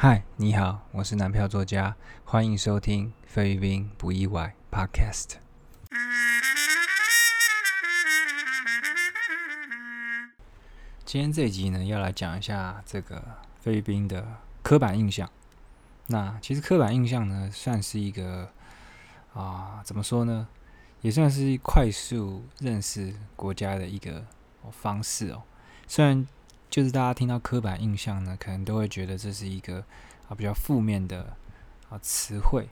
嗨，你好，我是男票作家，欢迎收听《菲律宾不意外》Podcast。今天这一集呢，要来讲一下这个菲律宾的刻板印象。那其实刻板印象呢，算是一个啊，怎么说呢，也算是快速认识国家的一个方式哦。虽然就是大家听到刻板印象呢，可能都会觉得这是一个啊比较负面的啊词汇，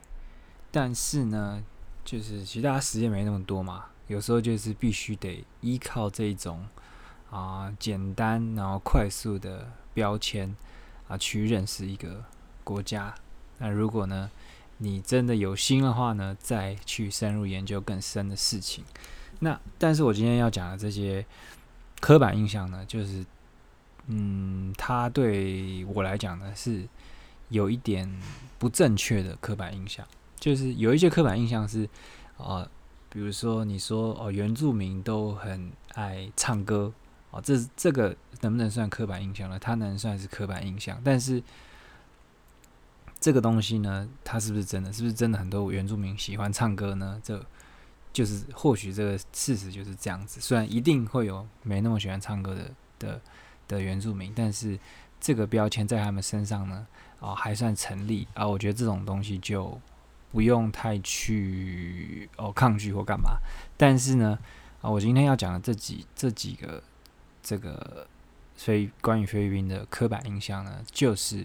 但是呢，就是其实大家时间没那么多嘛，有时候就是必须得依靠这种啊简单然后快速的标签啊去认识一个国家。那如果呢你真的有心的话呢，再去深入研究更深的事情。那但是我今天要讲的这些刻板印象呢，就是。嗯，他对我来讲呢是有一点不正确的刻板印象，就是有一些刻板印象是，呃，比如说你说哦，原住民都很爱唱歌，哦，这这个能不能算刻板印象呢？它能算是刻板印象，但是这个东西呢，它是不是真的？是不是真的很多原住民喜欢唱歌呢？这就是或许这个事实就是这样子，虽然一定会有没那么喜欢唱歌的的。的原住民，但是这个标签在他们身上呢，啊，还算成立啊。我觉得这种东西就不用太去哦抗拒或干嘛。但是呢，啊，我今天要讲的这几这几个这个非关于菲律宾的刻板印象呢，就是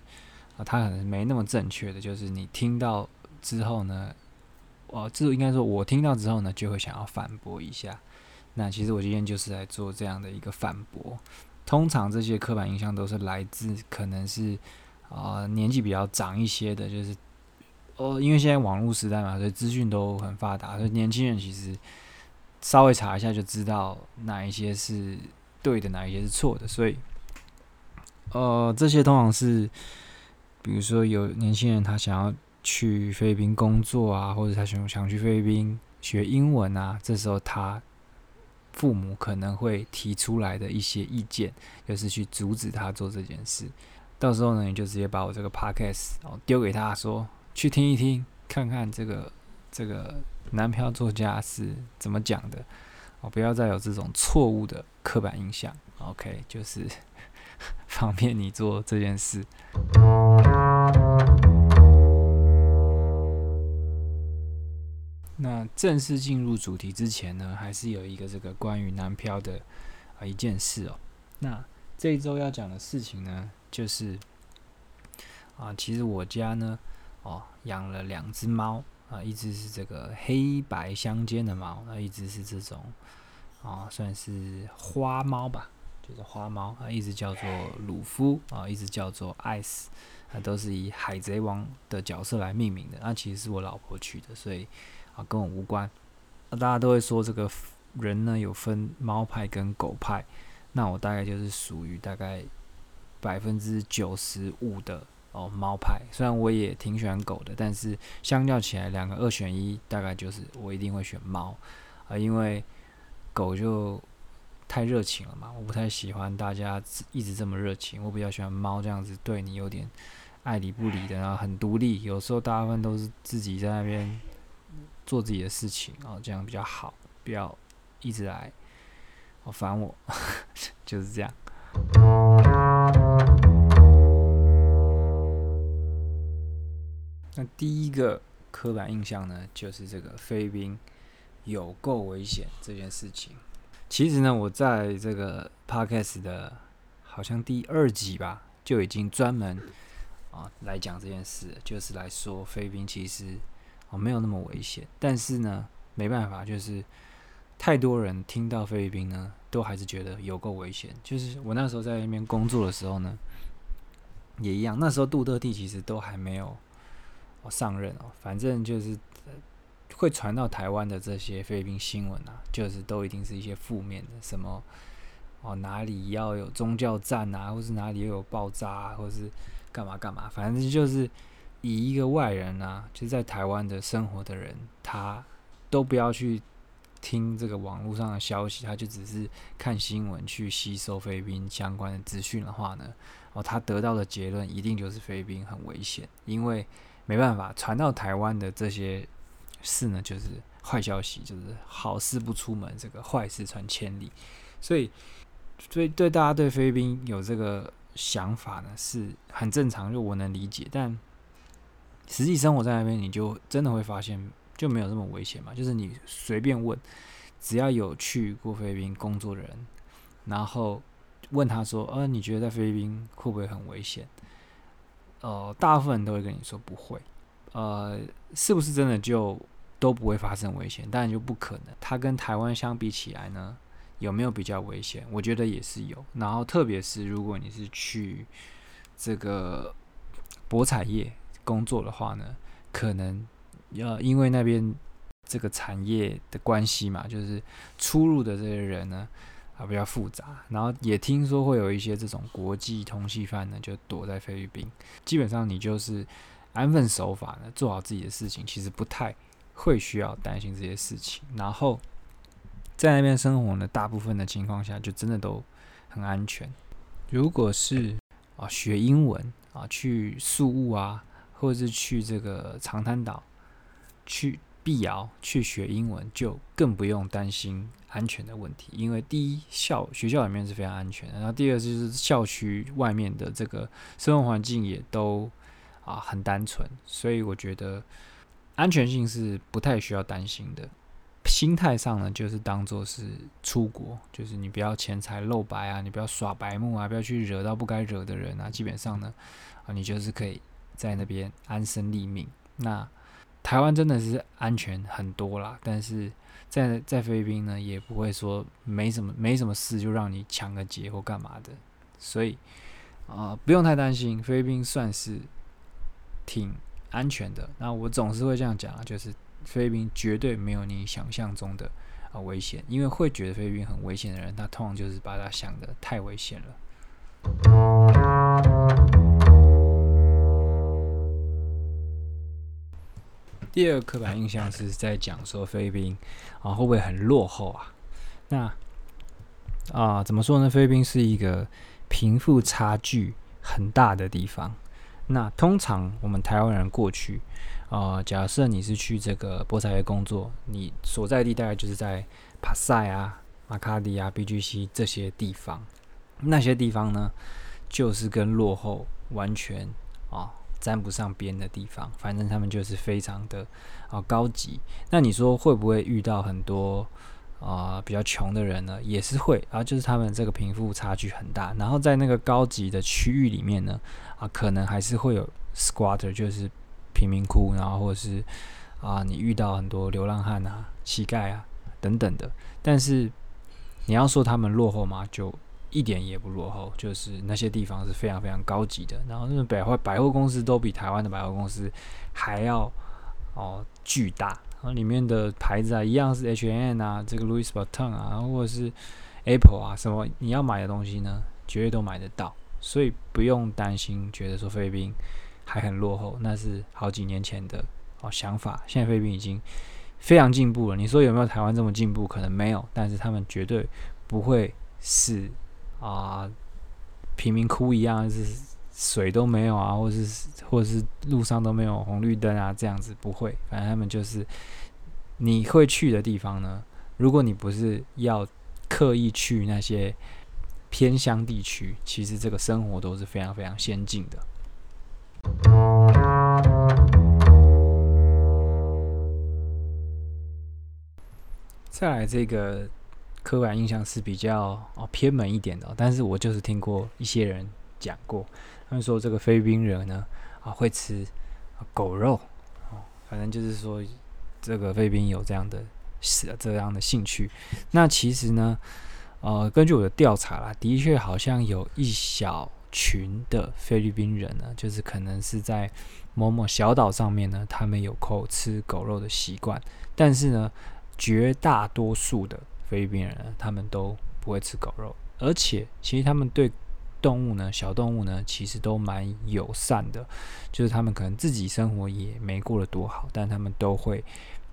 啊，它可能没那么正确的，就是你听到之后呢，哦，这应该说我听到之后呢，就会想要反驳一下。那其实我今天就是来做这样的一个反驳。通常这些刻板印象都是来自可能是啊年纪比较长一些的，就是哦，因为现在网络时代嘛，所以资讯都很发达，所以年轻人其实稍微查一下就知道哪一些是对的，哪一些是错的。所以呃，这些通常是比如说有年轻人他想要去菲律宾工作啊，或者他想想去菲律宾学英文啊，这时候他。父母可能会提出来的一些意见，就是去阻止他做这件事。到时候呢，你就直接把我这个 podcast 哦丢给他说，去听一听，看看这个这个男票作家是怎么讲的哦，不要再有这种错误的刻板印象。OK，就是 方便你做这件事。那正式进入主题之前呢，还是有一个这个关于南漂的啊一件事哦。那这一周要讲的事情呢，就是啊，其实我家呢哦养了两只猫啊，一只是这个黑白相间的猫，那一只是这种啊算是花猫吧，就是花猫啊，一只叫做鲁夫啊，一只叫做艾斯，啊都是以海贼王的角色来命名的，那其实是我老婆取的，所以。啊，跟我无关。那大家都会说，这个人呢有分猫派跟狗派。那我大概就是属于大概百分之九十五的哦猫派。虽然我也挺喜欢狗的，但是相较起来，两个二选一，大概就是我一定会选猫啊，因为狗就太热情了嘛，我不太喜欢大家一直这么热情。我比较喜欢猫这样子对你有点爱理不理的，然后很独立。有时候大部分都是自己在那边。做自己的事情哦，这样比较好，不要一直来好烦我，就是这样。那第一个刻板印象呢，就是这个菲律宾有够危险这件事情。其实呢，我在这个 podcast 的好像第二集吧，就已经专门啊来讲这件事，就是来说菲律宾其实。哦，没有那么危险，但是呢，没办法，就是太多人听到菲律宾呢，都还是觉得有够危险。就是我那时候在那边工作的时候呢，也一样。那时候杜特地其实都还没有上任哦，反正就是会传到台湾的这些菲律宾新闻啊，就是都一定是一些负面的，什么哦哪里要有宗教战啊，或是哪里又有爆炸，啊，或是干嘛干嘛，反正就是。以一个外人啊，就在台湾的生活的人，他都不要去听这个网络上的消息，他就只是看新闻去吸收菲律宾相关的资讯的话呢，哦，他得到的结论一定就是菲律宾很危险，因为没办法传到台湾的这些事呢，就是坏消息，就是好事不出门，这个坏事传千里，所以，所以对大家对菲律宾有这个想法呢，是很正常，就我能理解，但实际生活在那边，你就真的会发现就没有这么危险嘛，就是你随便问，只要有去过菲律宾工作的人，然后。问他说：“呃，你觉得在菲律宾会不会很危险？”呃，大部分人都会跟你说不会。呃，是不是真的就都不会发生危险？当然就不可能。它跟台湾相比起来呢，有没有比较危险？我觉得也是有。然后，特别是如果你是去这个博彩业工作的话呢，可能要因为那边这个产业的关系嘛，就是出入的这些人呢。啊，比较复杂，然后也听说会有一些这种国际通缉犯呢，就躲在菲律宾。基本上你就是安分守法的做好自己的事情，其实不太会需要担心这些事情。然后在那边生活呢，大部分的情况下就真的都很安全。如果是啊学英文啊去宿务啊，或者是去这个长滩岛去。碧瑶去学英文，就更不用担心安全的问题，因为第一校学校里面是非常安全的，然后第二就是校区外面的这个生活环境也都啊很单纯，所以我觉得安全性是不太需要担心的。心态上呢，就是当做是出国，就是你不要钱财露白啊，你不要耍白目啊，不要去惹到不该惹的人啊，基本上呢啊，你就是可以在那边安身立命。那台湾真的是安全很多啦，但是在在菲律宾呢，也不会说没什么没什么事就让你抢个劫或干嘛的，所以啊不用太担心，菲律宾算是挺安全的。那我总是会这样讲啊，就是菲律宾绝对没有你想象中的啊危险，因为会觉得菲律宾很危险的人，他通常就是把他想的太危险了。第二个刻板印象是在讲说菲律宾啊会不会很落后啊？那啊怎么说呢？菲律宾是一个贫富差距很大的地方。那通常我们台湾人过去啊，假设你是去这个博彩业工作，你所在地大概就是在帕塞啊、马卡迪啊、BGC 这些地方。那些地方呢，就是跟落后完全啊。沾不上边的地方，反正他们就是非常的啊高级。那你说会不会遇到很多啊比较穷的人呢？也是会啊，就是他们这个贫富差距很大。然后在那个高级的区域里面呢，啊可能还是会有 squatter，就是贫民窟，然后或者是啊你遇到很多流浪汉啊、乞丐啊等等的。但是你要说他们落后吗？就一点也不落后，就是那些地方是非常非常高级的，然后那种百货百货公司都比台湾的百货公司还要哦巨大，然后里面的牌子啊一样是 H&M 啊，这个 Louis Vuitton 啊，或者是 Apple 啊，什么你要买的东西呢，绝对都买得到，所以不用担心，觉得说菲律宾还很落后，那是好几年前的哦想法，现在菲律宾已经非常进步了。你说有没有台湾这么进步？可能没有，但是他们绝对不会是。啊，贫民窟一样，是水都没有啊，或是或是路上都没有红绿灯啊，这样子不会。反正他们就是你会去的地方呢。如果你不是要刻意去那些偏乡地区，其实这个生活都是非常非常先进的。再来这个。刻板印象是比较哦偏门一点的，但是我就是听过一些人讲过，他们说这个菲律宾人呢啊会吃狗肉哦，反正就是说这个菲律宾有这样的是这样的兴趣。那其实呢，呃，根据我的调查啦，的确好像有一小群的菲律宾人呢，就是可能是在某某小岛上面呢，他们有口吃狗肉的习惯，但是呢，绝大多数的。菲律宾人他们都不会吃狗肉，而且其实他们对动物呢，小动物呢，其实都蛮友善的。就是他们可能自己生活也没过得多好，但他们都会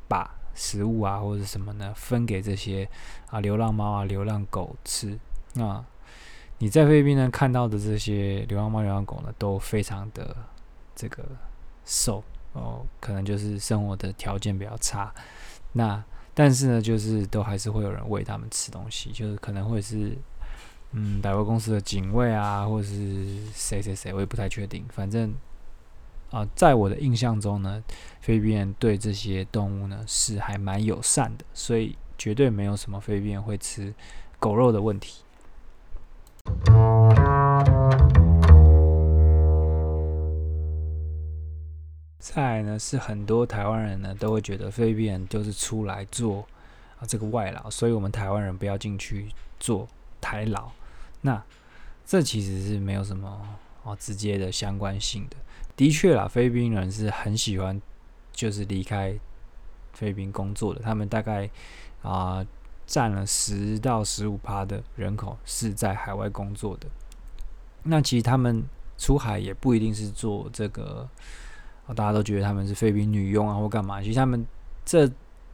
把食物啊或者什么呢分给这些啊流浪猫啊、流浪狗吃。那你在菲律宾呢看到的这些流浪猫、流浪狗呢，都非常的这个瘦哦，可能就是生活的条件比较差。那但是呢，就是都还是会有人喂他们吃东西，就是可能会是嗯百货公司的警卫啊，或者是谁谁谁，我也不太确定。反正啊，在我的印象中呢，菲律宾对这些动物呢是还蛮友善的，所以绝对没有什么菲律宾会吃狗肉的问题。再来呢，是很多台湾人呢都会觉得菲律宾人就是出来做啊这个外劳，所以我们台湾人不要进去做台劳。那这其实是没有什么哦直接的相关性的。的确啦，菲律宾人是很喜欢就是离开菲律宾工作的，他们大概啊占了十到十五趴的人口是在海外工作的。那其实他们出海也不一定是做这个。大家都觉得他们是菲律宾女佣啊，或干嘛？其实他们这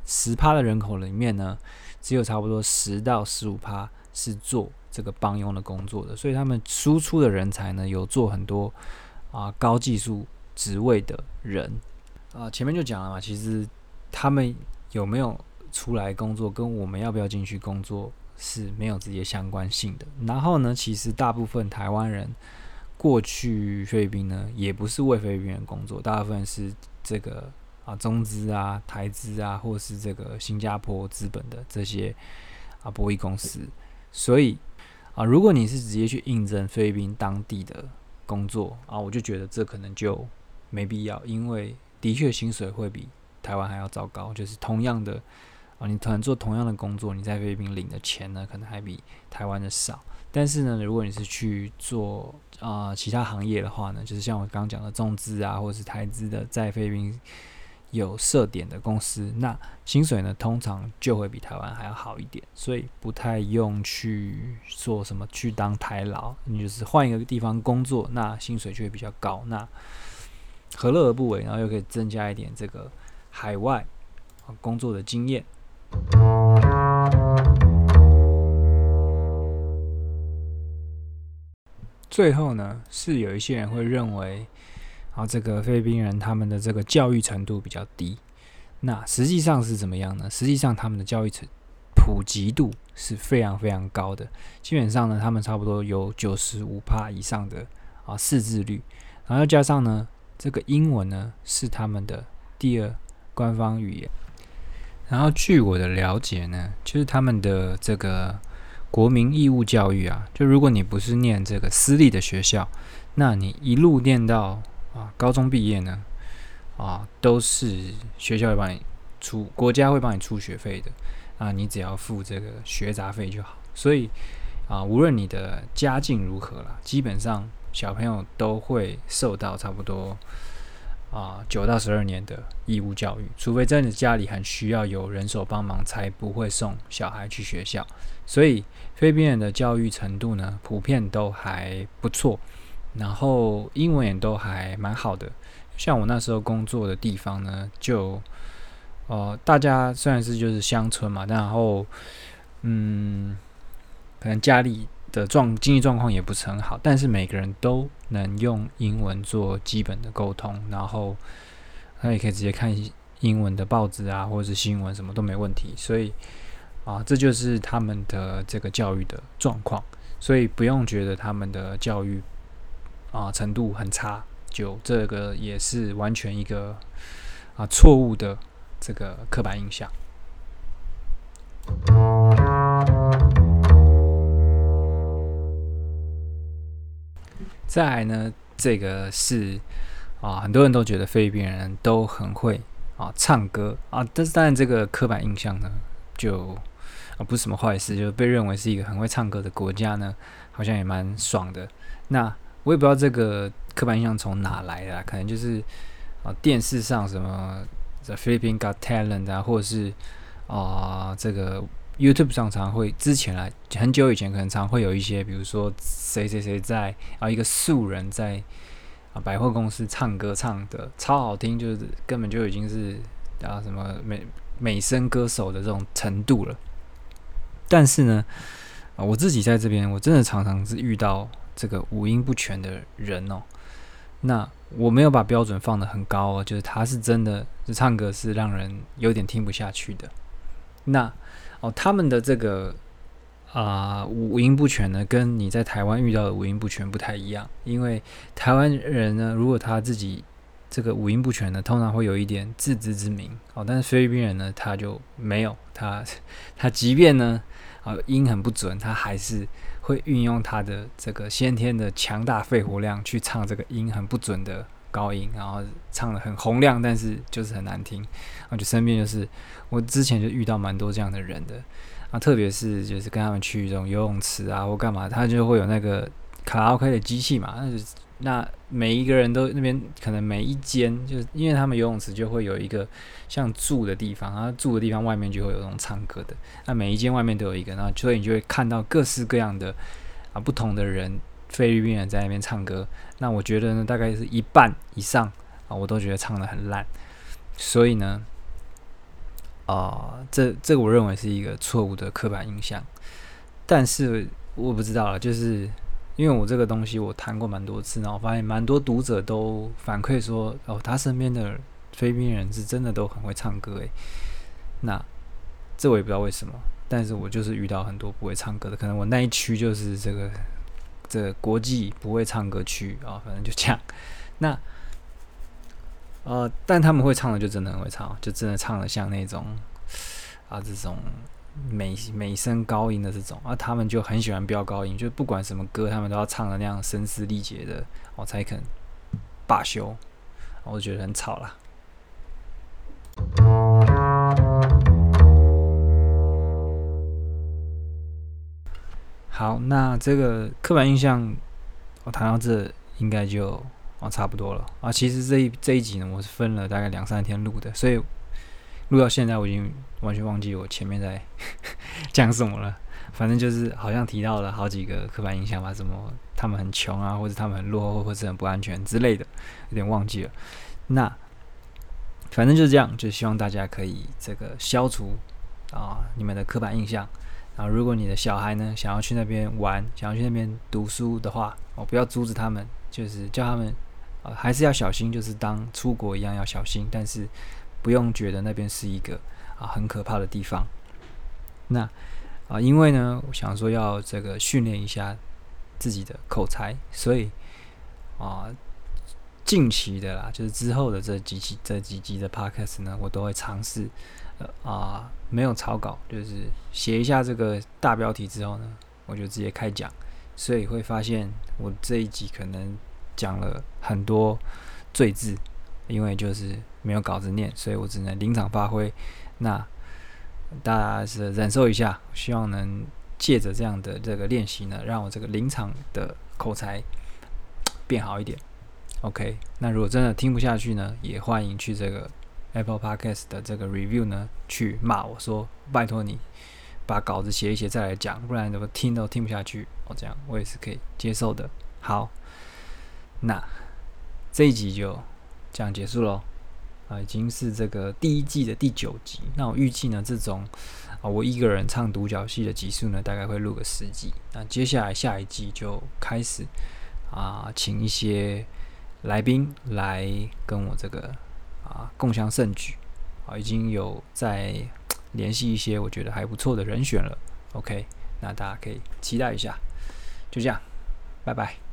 十趴的人口里面呢，只有差不多十到十五趴是做这个帮佣的工作的，所以他们输出的人才呢，有做很多啊高技术职位的人啊。前面就讲了嘛，其实他们有没有出来工作，跟我们要不要进去工作是没有直接相关性的。然后呢，其实大部分台湾人。过去菲律宾呢，也不是为菲律宾人工作，大部分是这个啊中资啊、台资啊，或是这个新加坡资本的这些啊博弈公司。所以啊，如果你是直接去应征菲律宾当地的工作啊，我就觉得这可能就没必要，因为的确薪水会比台湾还要糟糕。就是同样的啊，你可能做同样的工作，你在菲律宾领的钱呢，可能还比台湾的少。但是呢，如果你是去做啊其他行业的话呢，就是像我刚刚讲的中资啊，或者是台资的，在菲律宾有设点的公司，那薪水呢通常就会比台湾还要好一点，所以不太用去做什么去当台劳，你就是换一个地方工作，那薪水就会比较高，那何乐而不为？然后又可以增加一点这个海外工作的经验。最后呢，是有一些人会认为，啊，这个菲律宾人他们的这个教育程度比较低。那实际上是怎么样呢？实际上他们的教育程普及度是非常非常高的。基本上呢，他们差不多有九十五帕以上的啊识字率，然后加上呢，这个英文呢是他们的第二官方语言。然后据我的了解呢，就是他们的这个。国民义务教育啊，就如果你不是念这个私立的学校，那你一路念到啊高中毕业呢，啊都是学校会帮你出，国家会帮你出学费的啊，你只要付这个学杂费就好。所以啊，无论你的家境如何啦，基本上小朋友都会受到差不多啊九到十二年的义务教育，除非真的家里很需要有人手帮忙，才不会送小孩去学校。所以菲律宾人的教育程度呢，普遍都还不错，然后英文也都还蛮好的。像我那时候工作的地方呢，就呃，大家虽然是就是乡村嘛，然后嗯，可能家里的状经济状况也不是很好，但是每个人都能用英文做基本的沟通，然后他也可以直接看英文的报纸啊，或者是新闻，什么都没问题。所以。啊，这就是他们的这个教育的状况，所以不用觉得他们的教育啊程度很差，就这个也是完全一个啊错误的这个刻板印象。再来呢，这个是啊，很多人都觉得菲律宾人都很会啊唱歌啊，但是当然这个刻板印象呢就。啊，不是什么坏事，就被认为是一个很会唱歌的国家呢，好像也蛮爽的。那我也不知道这个刻板印象从哪来的，可能就是啊电视上什么 The Philippines Got Talent 啊，或者是啊这个 YouTube 上常会之前啊很久以前可能常会有一些，比如说谁谁谁在啊一个素人在啊百货公司唱歌唱的超好听，就是根本就已经是啊什么美美声歌手的这种程度了。但是呢，啊，我自己在这边，我真的常常是遇到这个五音不全的人哦。那我没有把标准放得很高哦，就是他是真的，是唱歌是让人有点听不下去的。那哦，他们的这个啊五音不全呢，跟你在台湾遇到的五音不全不太一样。因为台湾人呢，如果他自己这个五音不全呢，通常会有一点自知之明哦。但是菲律宾人呢，他就没有，他 他即便呢。啊，音很不准，他还是会运用他的这个先天的强大肺活量去唱这个音很不准的高音，然后唱的很洪亮，但是就是很难听。然后，就身边就是我之前就遇到蛮多这样的人的啊，特别是就是跟他们去这种游泳池啊或干嘛，他就会有那个卡拉 OK 的机器嘛，那就。那每一个人都那边可能每一间，就是因为他们游泳池就会有一个像住的地方，然后住的地方外面就会有那种唱歌的。那每一间外面都有一个，然后所以你就会看到各式各样的啊不同的人，菲律宾人在那边唱歌。那我觉得呢，大概是一半以上啊，我都觉得唱的很烂。所以呢，啊，这这我认为是一个错误的刻板印象。但是我不知道了，就是。因为我这个东西我谈过蛮多次，然后发现蛮多读者都反馈说，哦，他身边的菲律宾人是真的都很会唱歌诶。那这我也不知道为什么，但是我就是遇到很多不会唱歌的，可能我那一区就是这个这个国际不会唱歌区啊，反正就这样。那呃，但他们会唱的就真的很会唱，就真的唱的像那种啊这种。美美声高音的这种，啊他们就很喜欢飙高音，就不管什么歌，他们都要唱的那样声嘶力竭的，我才肯罢休。我觉得很吵啦。好，那这个刻板印象，我谈到这应该就啊差不多了啊。其实这一这一集呢，我是分了大概两三天录的，所以。录到现在，我已经完全忘记我前面在 讲什么了。反正就是好像提到了好几个刻板印象吧，什么他们很穷啊，或者他们很落后，或者很不安全之类的，有点忘记了。那反正就是这样，就希望大家可以这个消除啊你们的刻板印象。啊，如果你的小孩呢想要去那边玩，想要去那边读书的话，哦，不要阻止他们，就是叫他们啊还是要小心，就是当出国一样要小心，但是。不用觉得那边是一个啊很可怕的地方。那啊，因为呢，我想说要这个训练一下自己的口才，所以啊，近期的啦，就是之后的这几期、这几集的 podcast 呢，我都会尝试啊，没有草稿，就是写一下这个大标题之后呢，我就直接开讲。所以会发现我这一集可能讲了很多赘字。因为就是没有稿子念，所以我只能临场发挥。那大家是忍受一下，希望能借着这样的这个练习呢，让我这个临场的口才变好一点。OK，那如果真的听不下去呢，也欢迎去这个 Apple Podcast 的这个 review 呢，去骂我说拜托你把稿子写一写再来讲，不然怎么听都听不下去。哦，这样我也是可以接受的。好，那这一集就。这样结束喽，啊，已经是这个第一季的第九集。那我预计呢，这种啊，我一个人唱独角戏的集数呢，大概会录个十集。那接下来下一季就开始啊，请一些来宾来跟我这个啊共享盛举啊，已经有在联系一些我觉得还不错的人选了。OK，那大家可以期待一下。就这样，拜拜。